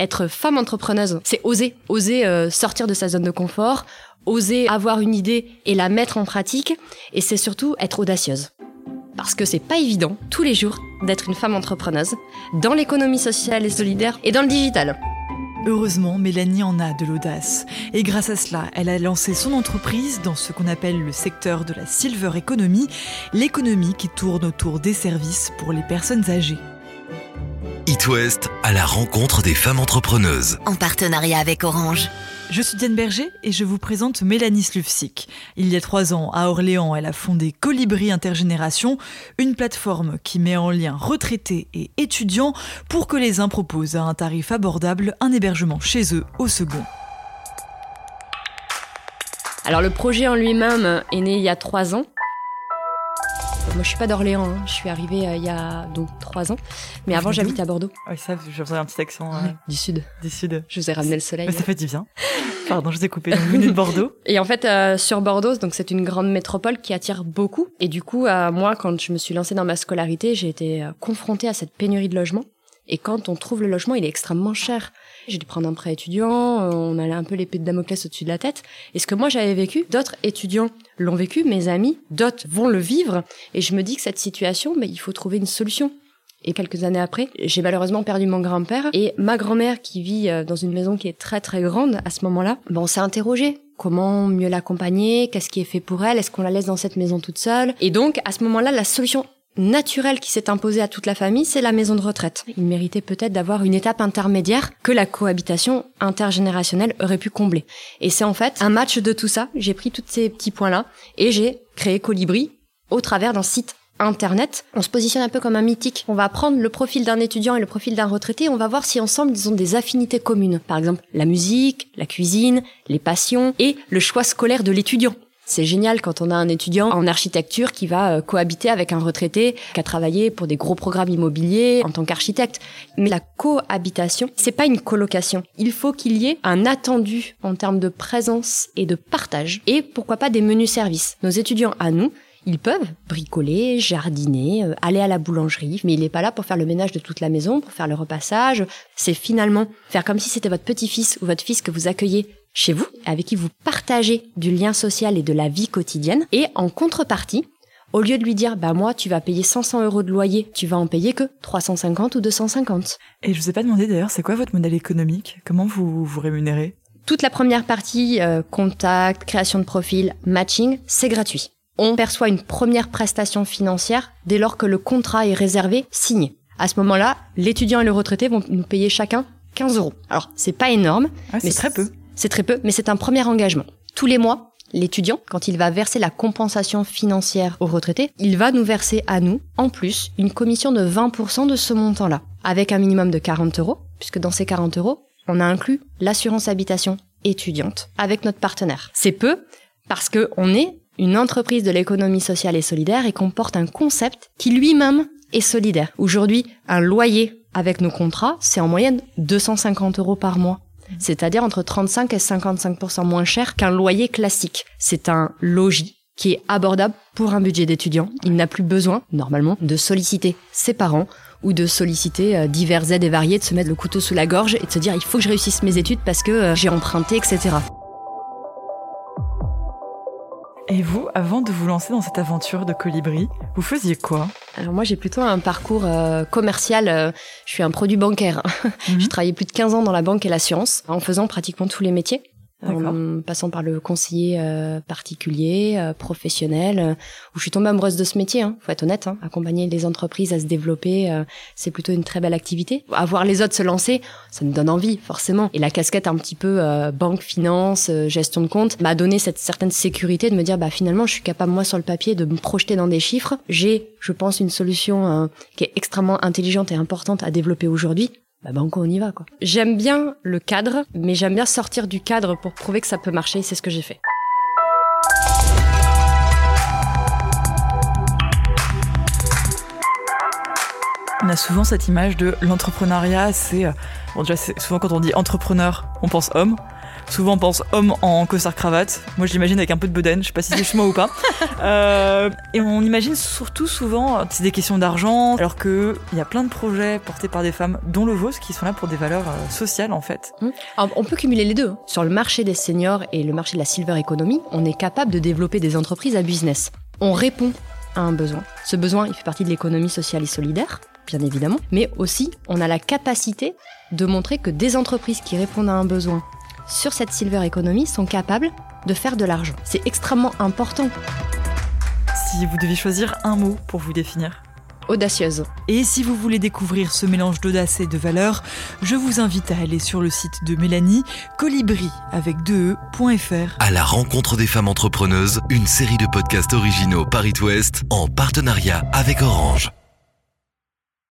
Être femme entrepreneuse, c'est oser, oser euh, sortir de sa zone de confort, oser avoir une idée et la mettre en pratique, et c'est surtout être audacieuse. Parce que c'est pas évident tous les jours d'être une femme entrepreneuse dans l'économie sociale et solidaire et dans le digital. Heureusement, Mélanie en a de l'audace. Et grâce à cela, elle a lancé son entreprise dans ce qu'on appelle le secteur de la silver economy, l'économie qui tourne autour des services pour les personnes âgées. It West à la rencontre des femmes entrepreneuses. En partenariat avec Orange. Je suis Diane Berger et je vous présente Mélanie Slufsik. Il y a trois ans, à Orléans, elle a fondé Colibri Intergénération, une plateforme qui met en lien retraités et étudiants pour que les uns proposent à un tarif abordable un hébergement chez eux au second. Alors le projet en lui-même est né il y a trois ans. Moi, je suis pas d'Orléans. hein. Je suis arrivée euh, il y a donc trois ans. Mais avant, j'habitais à Bordeaux, Oui, ça, je faisais un petit accent euh, du sud. du sud. Je vous ai ramené le soleil. Mais ça fait du bien. Pardon, je vous ai coupé. Donc, vous de Bordeaux. Et en fait, euh, sur Bordeaux, donc c'est une grande métropole qui attire beaucoup. Et du coup, euh, moi, quand je me suis lancée dans ma scolarité, j'ai été euh, confrontée à cette pénurie de logement. Et quand on trouve le logement, il est extrêmement cher. J'ai dû prendre un prêt étudiant, on a un peu l'épée de Damoclès au-dessus de la tête. Et ce que moi j'avais vécu, d'autres étudiants l'ont vécu, mes amis, d'autres vont le vivre. Et je me dis que cette situation, ben, il faut trouver une solution. Et quelques années après, j'ai malheureusement perdu mon grand-père et ma grand-mère qui vit euh, dans une maison qui est très très grande à ce moment-là. Ben, on s'est interrogé. Comment mieux l'accompagner? Qu'est-ce qui est fait pour elle? Est-ce qu'on la laisse dans cette maison toute seule? Et donc, à ce moment-là, la solution naturelle qui s'est imposée à toute la famille, c'est la maison de retraite. Il méritait peut-être d'avoir une étape intermédiaire que la cohabitation intergénérationnelle aurait pu combler. Et c'est en fait un match de tout ça. J'ai pris tous ces petits points-là et j'ai créé Colibri au travers d'un site Internet, on se positionne un peu comme un mythique. On va prendre le profil d'un étudiant et le profil d'un retraité, on va voir si ensemble ils ont des affinités communes. Par exemple, la musique, la cuisine, les passions et le choix scolaire de l'étudiant. C'est génial quand on a un étudiant en architecture qui va euh, cohabiter avec un retraité qui a travaillé pour des gros programmes immobiliers en tant qu'architecte. Mais la cohabitation, c'est pas une colocation. Il faut qu'il y ait un attendu en termes de présence et de partage. Et pourquoi pas des menus services. Nos étudiants à nous, ils peuvent bricoler, jardiner, euh, aller à la boulangerie, mais il n'est pas là pour faire le ménage de toute la maison, pour faire le repassage. C'est finalement faire comme si c'était votre petit-fils ou votre fils que vous accueillez chez vous, avec qui vous partagez du lien social et de la vie quotidienne. Et en contrepartie, au lieu de lui dire, bah moi, tu vas payer 500 euros de loyer, tu vas en payer que 350 ou 250. Et je vous ai pas demandé d'ailleurs, c'est quoi votre modèle économique? Comment vous vous rémunérez? Toute la première partie, euh, contact, création de profil, matching, c'est gratuit. On perçoit une première prestation financière dès lors que le contrat est réservé, signé. À ce moment-là, l'étudiant et le retraité vont nous payer chacun 15 euros. Alors, c'est pas énorme, Ah, c'est Mais très peu. C'est très peu, mais c'est un premier engagement. Tous les mois, l'étudiant, quand il va verser la compensation financière au retraité, il va nous verser à nous, en plus, une commission de 20% de ce montant-là, avec un minimum de 40 euros, puisque dans ces 40 euros, on a inclus l'assurance habitation étudiante avec notre partenaire. C'est peu parce que on est une entreprise de l'économie sociale et solidaire et qu'on porte un concept qui lui-même est solidaire. Aujourd'hui, un loyer avec nos contrats, c'est en moyenne 250 euros par mois. C'est-à-dire entre 35 et 55% moins cher qu'un loyer classique. C'est un logis qui est abordable pour un budget d'étudiant. Il n'a plus besoin, normalement, de solliciter ses parents ou de solliciter euh, divers aides et variés, de se mettre le couteau sous la gorge et de se dire il faut que je réussisse mes études parce que euh, j'ai emprunté, etc. Et vous, avant de vous lancer dans cette aventure de colibri, vous faisiez quoi? Alors moi j'ai plutôt un parcours euh, commercial, euh, je suis un produit bancaire. Mhm. J'ai travaillé plus de 15 ans dans la banque et l'assurance en faisant pratiquement tous les métiers. En passant par le conseiller euh, particulier, euh, professionnel, euh, où je suis tombée amoureuse de ce métier, hein, faut être honnête, hein, accompagner les entreprises à se développer, euh, c'est plutôt une très belle activité. Avoir les autres se lancer, ça nous donne envie, forcément. Et la casquette un petit peu euh, banque, finance, euh, gestion de compte, m'a donné cette certaine sécurité de me dire, bah finalement, je suis capable, moi, sur le papier, de me projeter dans des chiffres. J'ai, je pense, une solution euh, qui est extrêmement intelligente et importante à développer aujourd'hui bah banco, on y va quoi. J'aime bien le cadre, mais j'aime bien sortir du cadre pour prouver que ça peut marcher, c'est ce que j'ai fait. On a souvent cette image de l'entrepreneuriat, c'est... euh, Bon déjà, c'est- souvent quand on dit entrepreneur, on pense homme. Souvent on pense homme en costard cravate. Moi je l'imagine avec un peu de bedaine, je sais pas si c'est moi ou pas. Euh, et on imagine surtout souvent c'est des questions d'argent, alors qu'il y a plein de projets portés par des femmes, dont le vôtre, qui sont là pour des valeurs euh, sociales en fait. Hum. Alors, on peut cumuler les deux. Sur le marché des seniors et le marché de la silver economy, on est capable de développer des entreprises à business. On répond à un besoin. Ce besoin, il fait partie de l'économie sociale et solidaire, bien évidemment, mais aussi on a la capacité de montrer que des entreprises qui répondent à un besoin sur cette silver economy sont capables de faire de l'argent. C'est extrêmement important. Si vous deviez choisir un mot pour vous définir. Audacieuse. Et si vous voulez découvrir ce mélange d'audace et de valeur, je vous invite à aller sur le site de Mélanie, colibri avec 2e.fr. À la rencontre des femmes entrepreneuses, une série de podcasts originaux Paris West en partenariat avec Orange.